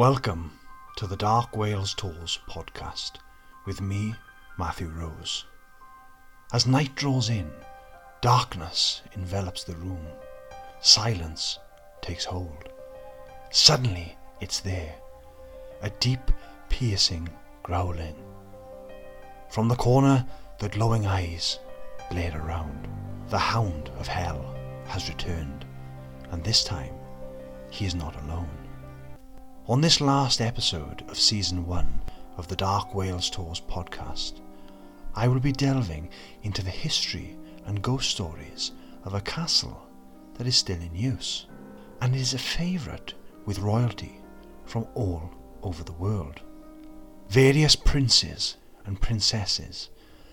Welcome to the Dark Wales Tours podcast with me, Matthew Rose. As night draws in, darkness envelops the room, silence takes hold. Suddenly, it's there, a deep, piercing growling. From the corner, the glowing eyes glare around. The hound of hell has returned, and this time he is not alone. On this last episode of Season 1 of the Dark Wales Tours podcast, I will be delving into the history and ghost stories of a castle that is still in use, and is a favourite with royalty from all over the world. Various princes and princesses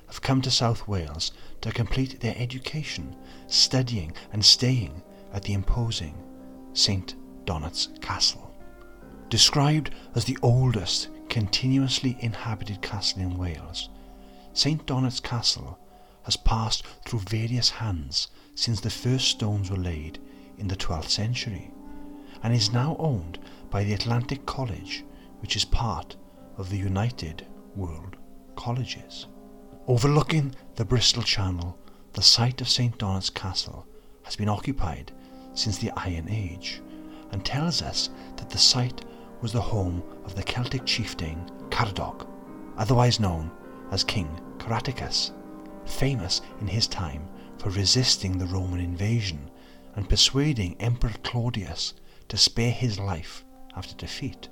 have come to South Wales to complete their education, studying and staying at the imposing St. Donat's Castle. Described as the oldest continuously inhabited castle in Wales, St Donat's Castle has passed through various hands since the first stones were laid in the 12th century and is now owned by the Atlantic College, which is part of the United World Colleges. Overlooking the Bristol Channel, the site of St Donat's Castle has been occupied since the Iron Age and tells us that the site was the home of the Celtic chieftain Caradoc, otherwise known as King Caratacus, famous in his time for resisting the Roman invasion and persuading Emperor Claudius to spare his life after defeat.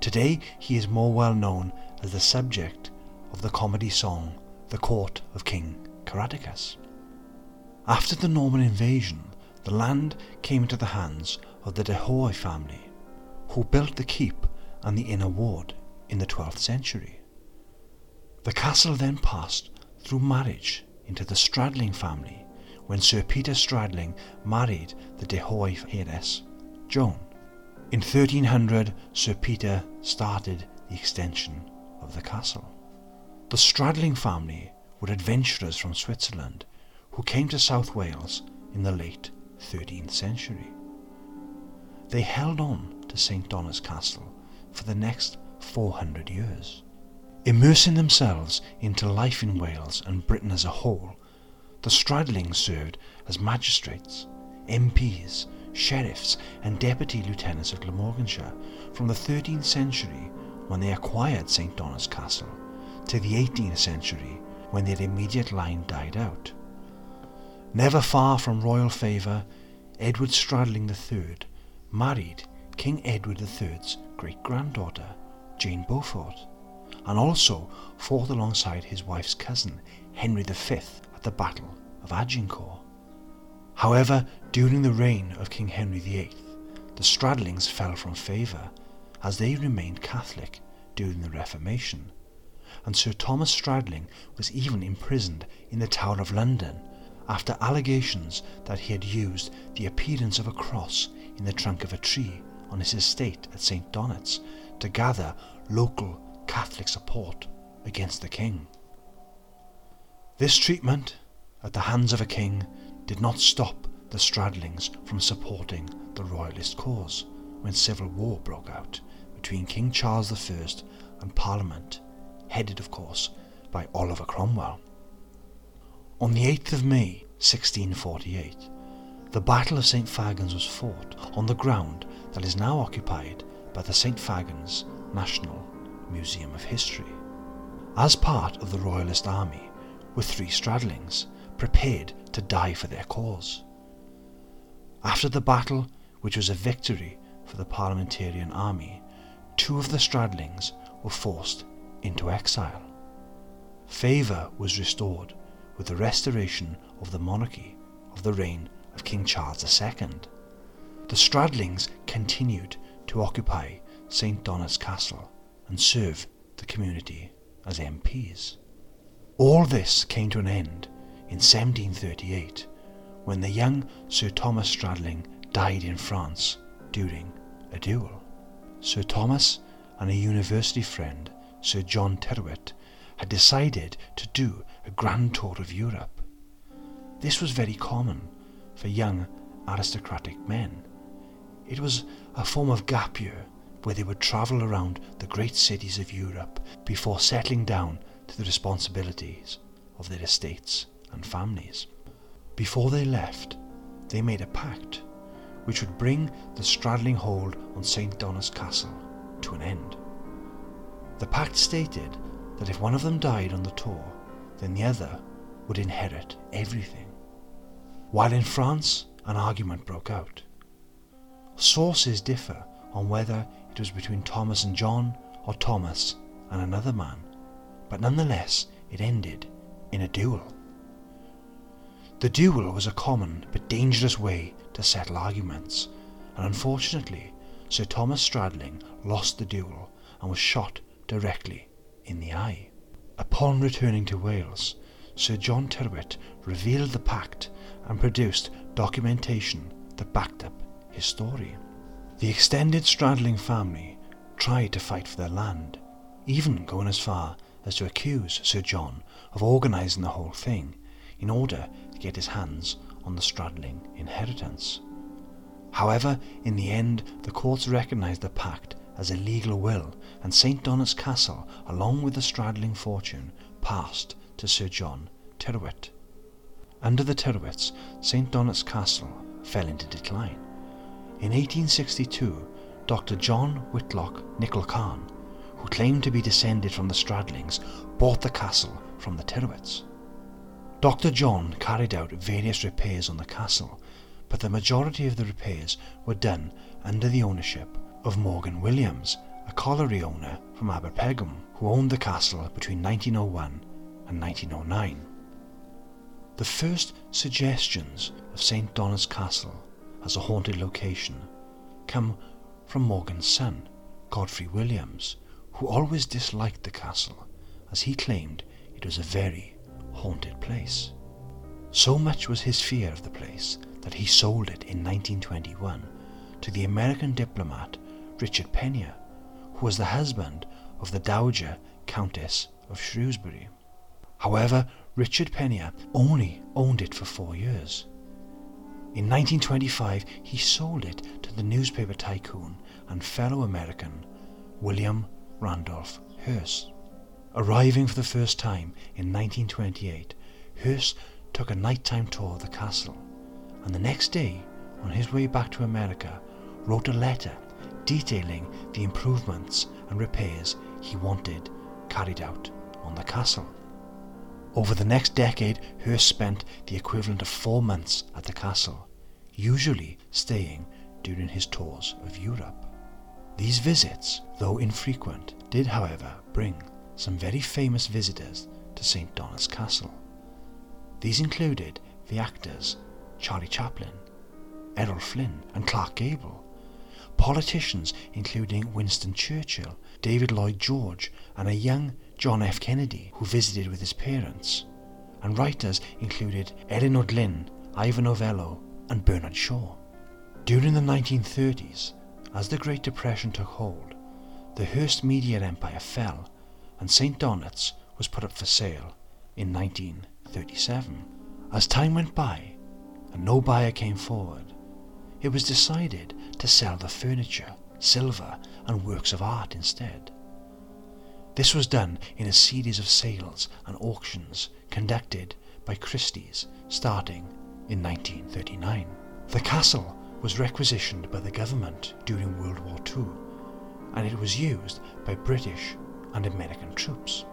Today he is more well known as the subject of the comedy song The Court of King Caratacus. After the Norman invasion, the land came into the hands of the De Hawey family who built the keep and the inner ward in the 12th century. The castle then passed through marriage into the Stradling family when Sir Peter Stradling married the De Hawey heiress, Joan. In 1300, Sir Peter started the extension of the castle. The Stradling family were adventurers from Switzerland who came to South Wales in the late 13th century. They held on to St. Donat's Castle for the next 400 years. Immersing themselves into life in Wales and Britain as a whole, the Stradlings served as magistrates, MPs, sheriffs, and deputy lieutenants of Glamorganshire from the 13th century when they acquired St. Donat's Castle to the 18th century when their immediate line died out. Never far from royal favour, Edward Stradling III married King Edward III's great granddaughter, Jane Beaufort, and also fought alongside his wife's cousin, Henry V, at the Battle of Agincourt. However, during the reign of King Henry VIII, the Stradlings fell from favour as they remained Catholic during the Reformation, and Sir Thomas Stradling was even imprisoned in the Tower of London after allegations that he had used the appearance of a cross in the trunk of a tree on his estate at St. Donat's to gather local Catholic support against the king. This treatment at the hands of a king did not stop the Stradlings from supporting the royalist cause when civil war broke out between King Charles I and Parliament, headed of course by Oliver Cromwell. On the 8th of May 1648, the Battle of St Fagans was fought on the ground that is now occupied by the St Fagans National Museum of History. As part of the Royalist army were three Stradlings prepared to die for their cause. After the battle, which was a victory for the parliamentarian army, two of the Stradlings were forced into exile. Favour was restored with the restoration of the monarchy of the reign of King Charles II. The Stradlings continued to occupy St Donat's Castle and serve the community as MPs. All this came to an end in 1738 when the young Sir Thomas Stradling died in France during a duel. Sir Thomas and a university friend, Sir John Tyrwhitt, had decided to do a grand tour of Europe. This was very common for young aristocratic men. It was a form of gap year where they would travel around the great cities of Europe before settling down to the responsibilities of their estates and families. Before they left, they made a pact which would bring the Stradling hold on St. Donat's Castle to an end. The pact stated that if one of them died on the tour, then the other would inherit everything. While in France, an argument broke out. Sources differ on whether it was between Thomas and John or Thomas and another man, but nonetheless it ended in a duel. The duel was a common but dangerous way to settle arguments, and unfortunately, Sir Thomas Stradling lost the duel and was shot directly in the eye. Upon returning to Wales, Sir John Tyrwhitt revealed the pact and produced documentation that backed up his story. The extended Stradling family tried to fight for their land, even going as far as to accuse Sir John of organising the whole thing in order to get his hands on the Stradling inheritance. However, in the end, the courts recognised the pact as a legal will, and St Donat's Castle, along with the Stradling fortune, passed to Sir John Tyrwhitt. Under the Tyrwhitts, St Donat's Castle fell into decline. In 1862, Dr. John Whitlock Nicholl Carne, who claimed to be descended from the Stradlings, bought the castle from the Tyrwhitts. Dr. John carried out various repairs on the castle, but the majority of the repairs were done under the ownership of Morgan Williams, a colliery owner from Aberpergwm, who owned the castle between 1901 and 1909. The first suggestions of St. Donat's Castle as a haunted location come from Morgan's son, Godfrey Williams, who always disliked the castle as he claimed it was a very haunted place. So much was his fear of the place that he sold it in 1921 to the American diplomat Richard Pennoyer, who was the husband of the Dowager Countess of Shrewsbury. However, Richard Pennoyer only owned it for four years. In 1925, he sold it to the newspaper tycoon and fellow American William Randolph Hearst. Arriving for the first time in 1928, Hearst took a nighttime tour of the castle, and the next day, on his way back to America, wrote a letter detailing the improvements and repairs he wanted carried out on the castle. Over the next decade, Hearst spent the equivalent of four months at the castle, usually staying during his tours of Europe. These visits, though infrequent, did however bring some very famous visitors to St. Donat's Castle. These included the actors Charlie Chaplin, Errol Flynn, and Clark Gable, politicians including Winston Churchill, David Lloyd George, and a young John F. Kennedy, who visited with his parents, and writers included Elinor Glyn, Ivor Novello, and Bernard Shaw. During the 1930s, as the Great Depression took hold, the Hearst media empire fell and St. Donat's was put up for sale in 1937. As time went by and no buyer came forward, it was decided to sell the furniture, silver, and works of art instead. This was done in a series of sales and auctions conducted by Christie's starting in 1939. The castle was requisitioned by the government during World War II and it was used by British and American troops.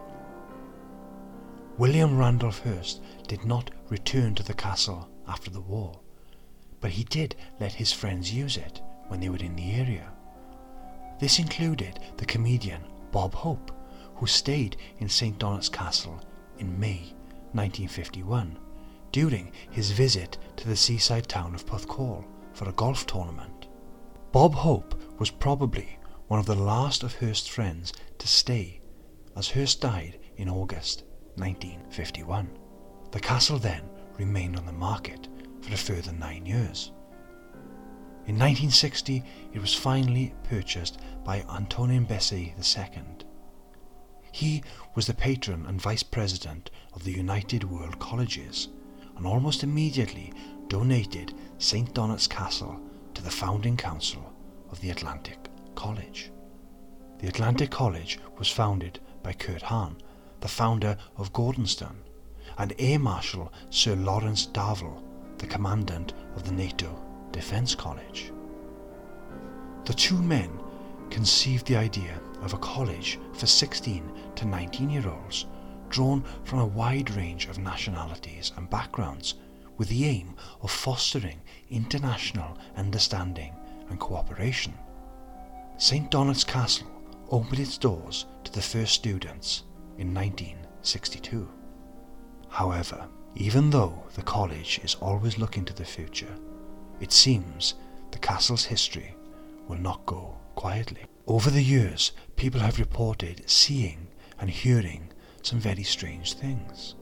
William Randolph Hearst did not return to the castle after the war, but he did let his friends use it when they were in the area. This included the comedian Bob Hope, who stayed in St. Donat's Castle in May 1951 during his visit to the seaside town of Porthcawl for a golf tournament. Bob Hope was probably one of the last of Hearst's friends to stay, as Hearst died in August 1951. The castle then remained on the market for a further nine years. In 1960, it was finally purchased by Antonin Besse II. He was the patron and vice president of the United World Colleges and almost immediately donated St. Donat's Castle to the founding council of the Atlantic College. the Atlantic College was founded by Kurt Hahn, the founder of Gordonstoun, and Air Marshal Sir Lawrence Darvall, the commandant of the NATO Defence College. The two men conceived the idea of a college for 16 to 19 year olds drawn from a wide range of nationalities and backgrounds with the aim of fostering international understanding and cooperation. St Donat's Castle opened its doors to the first students in 1962. However, even though the college is always looking to the future, it seems the castle's history will not go quietly. Over the years, people have reported seeing and hearing some very strange things.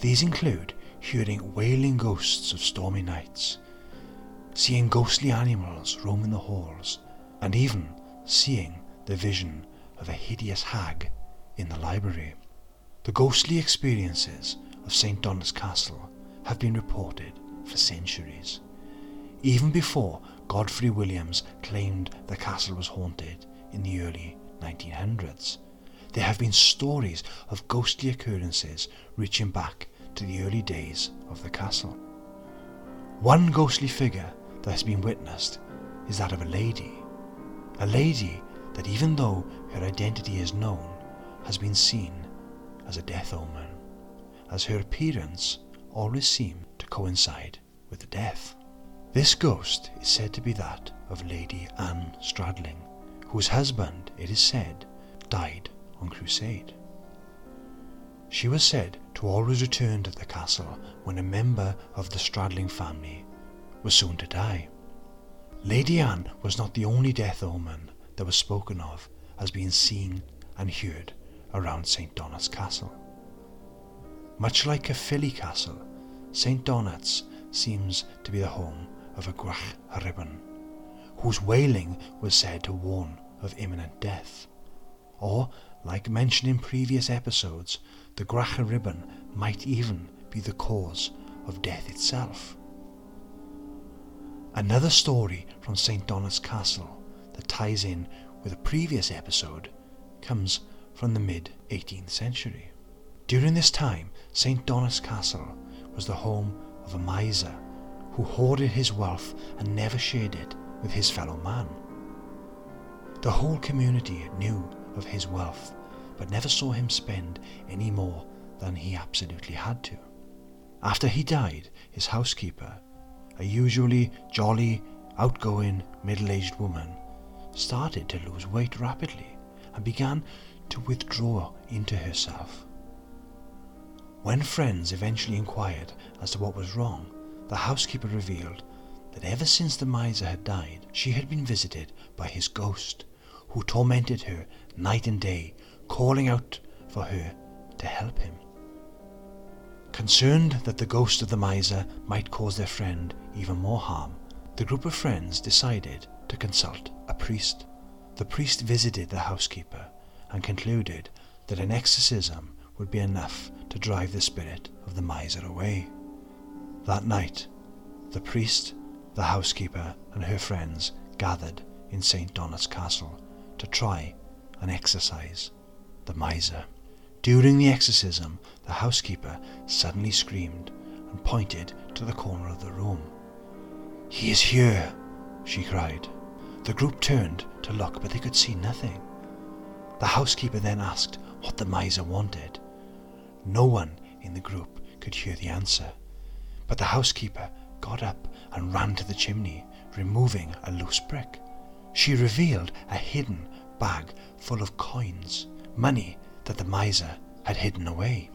These include hearing wailing ghosts of stormy nights, seeing ghostly animals roaming the halls, and even seeing the vision of a hideous hag in the library. The ghostly experiences of St. Donat's Castle have been reported for centuries. Even before Godfrey Williams claimed the castle was haunted in the early 1900s, there have been stories of ghostly occurrences reaching back to the early days of the castle. One ghostly figure that has been witnessed is that of a lady. A lady that, even though her identity is known, has been seen as a death omen, as her appearance always seemed to coincide with the death. This ghost is said to be that of Lady Anne Stradling, whose husband, it is said, died on crusade. She was said to always return to the castle when a member of the Stradling family was soon to die. Lady Anne was not the only death omen that was spoken of as being seen and heard around St. Donat's Castle. Much like a Caerphilly Castle, St. Donat's seems to be the home of a Gwrach Rhibyn, whose wailing was said to warn of imminent death. Or, like mentioned in previous episodes, the Gwrach Rhibyn might even be the cause of death itself. Another story from St. Donat's Castle that ties in with a previous episode comes from the mid 18th century. During this time, St. Donat's Castle was the home of a miser who hoarded his wealth and never shared it with his fellow man. The whole community knew of his wealth, but never saw him spend any more than he absolutely had to. After he died, his housekeeper, a usually jolly, outgoing, middle aged woman, started to lose weight rapidly and began to withdraw into herself. When friends eventually inquired as to what was wrong, the housekeeper revealed that ever since the miser had died, she had been visited by his ghost, who tormented her night and day, calling out for her to help him. Concerned that the ghost of the miser might cause their friend even more harm, the group of friends decided to consult a priest. The priest visited the housekeeper and concluded that an exorcism would be enough to drive the spirit of the miser away. That night, the priest, the housekeeper, and her friends gathered in St. Donat's Castle to try and exorcise the miser. During the exorcism, the housekeeper suddenly screamed and pointed to the corner of the room. He is here, she cried. The group turned to look, but they could see nothing. The housekeeper then asked what the miser wanted. No one in the group could hear the answer, but the housekeeper got up and ran to the chimney, removing a loose brick. She revealed a hidden bag full of coins, money that the miser had hidden away.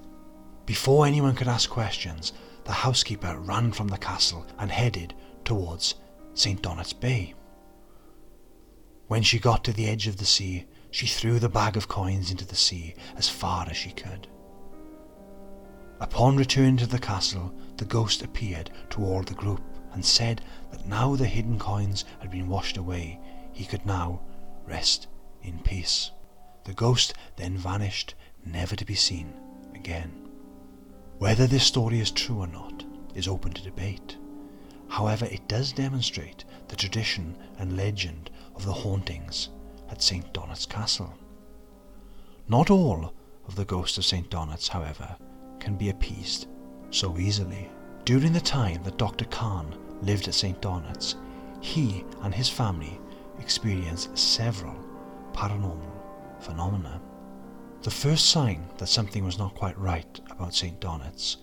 Before anyone could ask questions, the housekeeper ran from the castle and headed towards St. Donat's Bay. When she got to the edge of the sea, she threw the bag of coins into the sea as far as she could. Upon returning to the castle, the ghost appeared toward the group and said that now the hidden coins had been washed away, he could now rest in peace. The ghost then vanished, never to be seen again. Whether this story is true or not is open to debate. However, it does demonstrate the tradition and legend of the hauntings at St. Donat's Castle. Not all of the ghosts of St. Donat's, however, can be appeased so easily. During the time that Dr. Carne lived at St. Donat's, he and his family experienced several paranormal phenomena. The first sign that something was not quite right about St. Donat's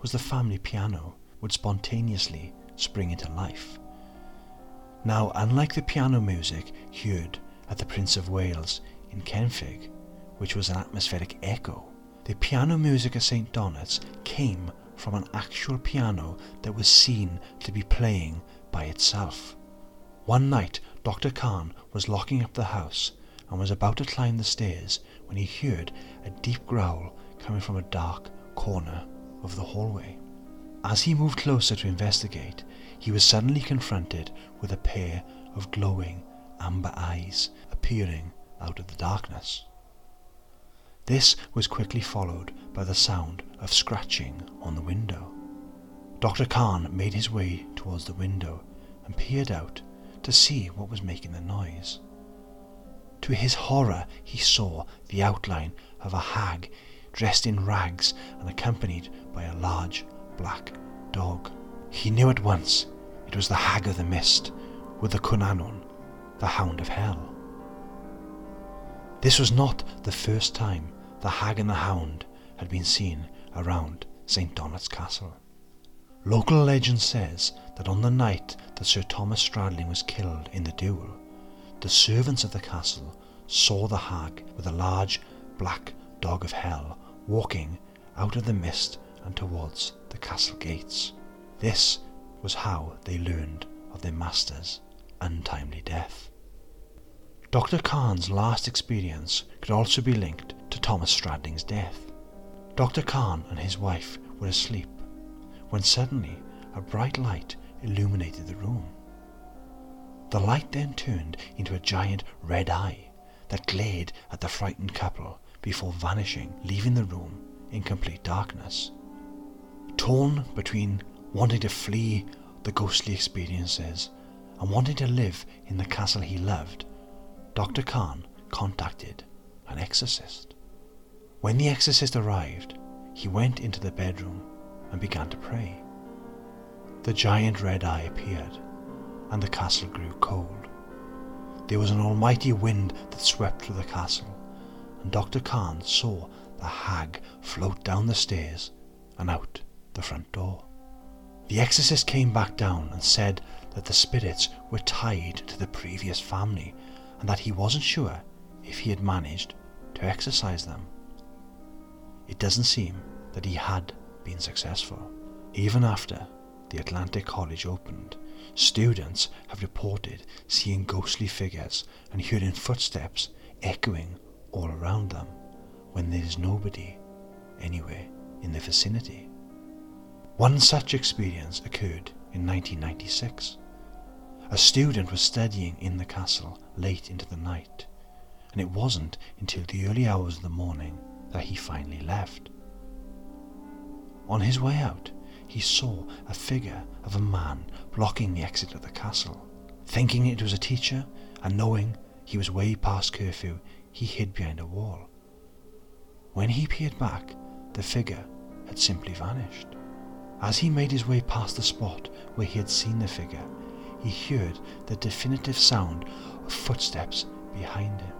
was the family piano would spontaneously spring into life. Now, unlike the piano music heard at the Prince of Wales in Kenfig, which was an atmospheric echo, the piano music at St. Donat's came from an actual piano that was seen to be playing by itself. One night, Dr. Carne was locking up the house and was about to climb the stairs when he heard a deep growl coming from a dark corner of the hallway. As he moved closer to investigate, he was suddenly confronted with a pair of glowing amber eyes appearing out of the darkness. This was quickly followed by the sound of scratching on the window. Dr. Carne made his way towards the window and peered out to see what was making the noise. To his horror, he saw the outline of a hag dressed in rags and accompanied by a large black dog. He knew at once it was the Hag of the Mist with the Cŵn Annwn, the Hound of Hell. This was not the first time the Hag and the Hound had been seen around St. Donat's Castle. Local legend says that on the night that Sir Thomas Stradling was killed in the duel, the servants of the castle saw the hag with a large black dog of hell walking out of the mist and towards the castle gates. This was how they learned of their master's untimely death. Dr. Carne's last experience could also be linked to Thomas Stradling's death. Dr. Carne and his wife were asleep when suddenly a bright light illuminated the room. The light then turned into a giant red eye that glared at the frightened couple before vanishing, leaving the room in complete darkness. Torn between wanting to flee the ghostly experiences and wanting to live in the castle he loved, Dr. Carne contacted an exorcist. When the exorcist arrived, he went into the bedroom and began to pray. The giant red eye appeared, and the castle grew cold. There was an almighty wind that swept through the castle, and Dr. Carne saw the hag float down the stairs and out the front door. The exorcist came back down and said that the spirits were tied to the previous family and that he wasn't sure if he had managed to exorcise them. It doesn't seem that he had been successful. Even after the Atlantic College opened, students have reported seeing ghostly figures and hearing footsteps echoing all around them when there is nobody anywhere in the vicinity. One such experience occurred in 1996. A student was studying in the castle late into the night, and it wasn't until the early hours of the morning that he finally left. On his way out, he saw a figure of a man blocking the exit of the castle. Thinking it was a teacher, and knowing he was way past curfew, he hid behind a wall. When he peered back, the figure had simply vanished. As he made his way past the spot where he had seen the figure, he heard the definitive sound of footsteps behind him.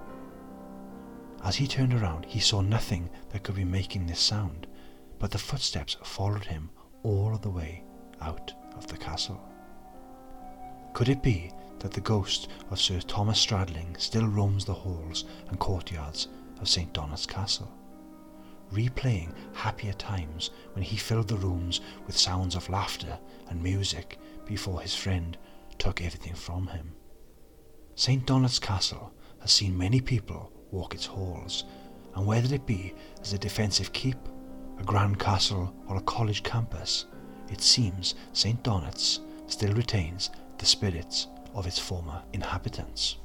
As he turned around, he saw nothing that could be making this sound, but the footsteps followed him all the way out of the castle. Could it be that the ghost of Sir Thomas Stradling still roams the halls and courtyards of St. Donat's Castle, replaying happier times when he filled the rooms with sounds of laughter and music before his friend took everything from him. St. Donat's Castle has seen many people walk its halls, and whether it be as a defensive keep, a grand castle, or a college campus, it seems St. Donat's still retains the spirits of its former inhabitants.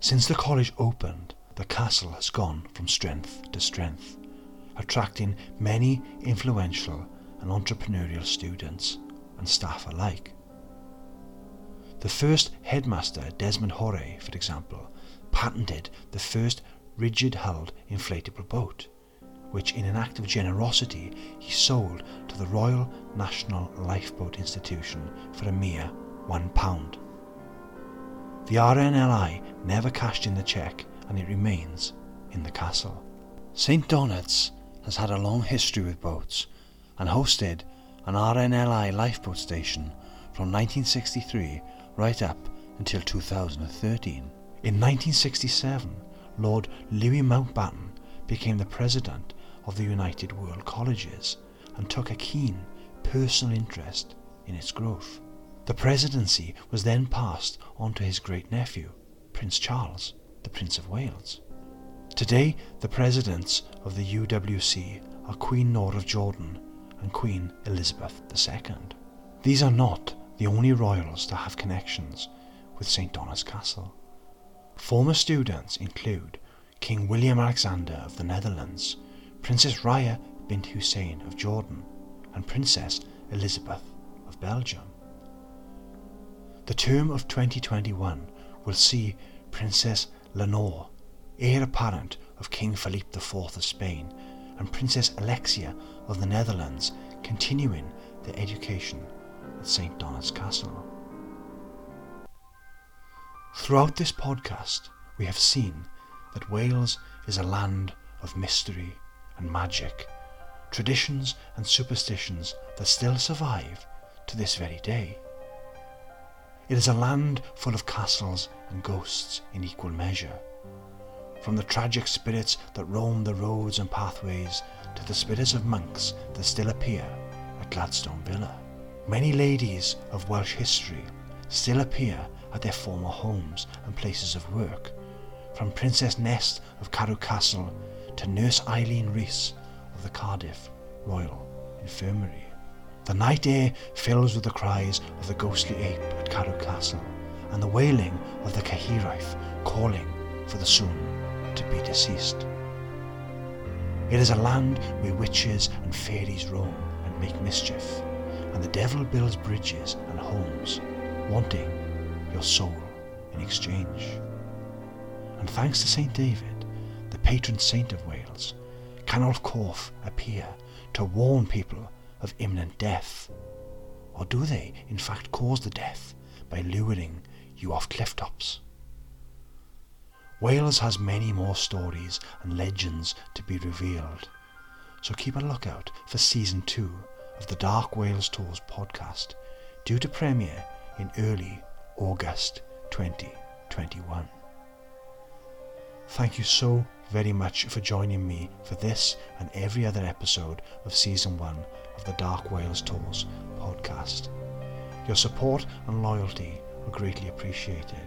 Since the college opened, the castle has gone from strength to strength, attracting many influential and entrepreneurial students and staff alike. The first headmaster, Desmond Hoare, for example, patented the first rigid-hulled inflatable boat, which in an act of generosity he sold to the Royal National Lifeboat Institution for a mere one pound. The RNLI never cashed in the cheque and it remains in the castle. St Donat's has had a long history with boats and hosted an RNLI lifeboat station from 1963 right up until 2013. In 1967, Lord Louis Mountbatten became the president of the United World Colleges and took a keen personal interest in its growth. The presidency was then passed on to his great nephew, Prince Charles, the Prince of Wales. Today, the presidents of the UWC are Queen Noor of Jordan and Queen Elizabeth II. These are not the only royals to have connections with St. Donat's Castle. Former students include King William Alexander of the Netherlands, Princess Raya bint Hussein of Jordan, and Princess Elizabeth of Belgium. The term of 2021 will see Princess Lenore, heir apparent of King Philippe IV of Spain, and Princess Alexia of the Netherlands continuing their education at St. Donat's Castle. Throughout this podcast, we have seen that Wales is a land of mystery and magic, traditions and superstitions that still survive to this very day. It is a land full of castles and ghosts in equal measure. From the tragic spirits that roam the roads and pathways to the spirits of monks that still appear at Gladstone Villa. Many ladies of Welsh history still appear at their former homes and places of work, from Princess Nest of Carew Castle to Nurse Eileen Rees of the Cardiff Royal Infirmary. The night air fills with the cries of the ghostly ape at Carew Castle and the wailing of the Cyhyraeth calling for the soon-to-be deceased. It is a land where witches and fairies roam and make mischief, and the devil builds bridges and homes, wanting your soul in exchange. And thanks to St. David, the patron saint of Wales, Canwyll Corff appear to warn people of imminent death? Or do they, in fact, cause the death by luring you off cliff tops? Wales has many more stories and legends to be revealed, so keep a lookout for season 2 of the Dark Wales Tours podcast, due to premiere in early August 2021. Thank you so very much for joining me for this and every other episode of season 1 of the Dark Wales Tours podcast. Your support and loyalty are greatly appreciated,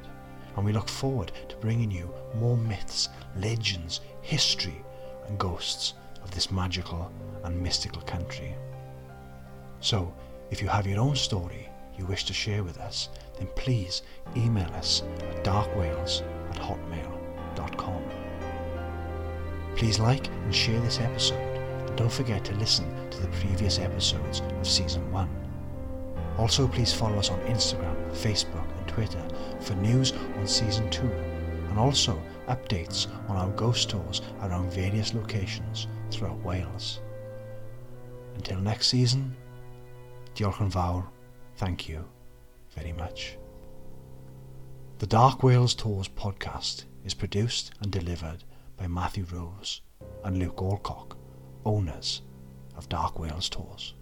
and we look forward to bringing you more myths, legends, history, and ghosts of this magical and mystical country. So, if you have your own story you wish to share with us, then please email us at darkwales at hotmail.com. Please like and share this episode and don't forget to listen to the previous episodes of Season 1. Also, please follow us on Instagram, Facebook, and Twitter for news on Season 2, and also updates on our ghost tours around various locations throughout Wales. Until next season, diolch yn fawr, thank you very much. The Dark Wales Tours podcast is produced and delivered by Matthew Rose and Luke Alcock owners of Dark Wales Tours.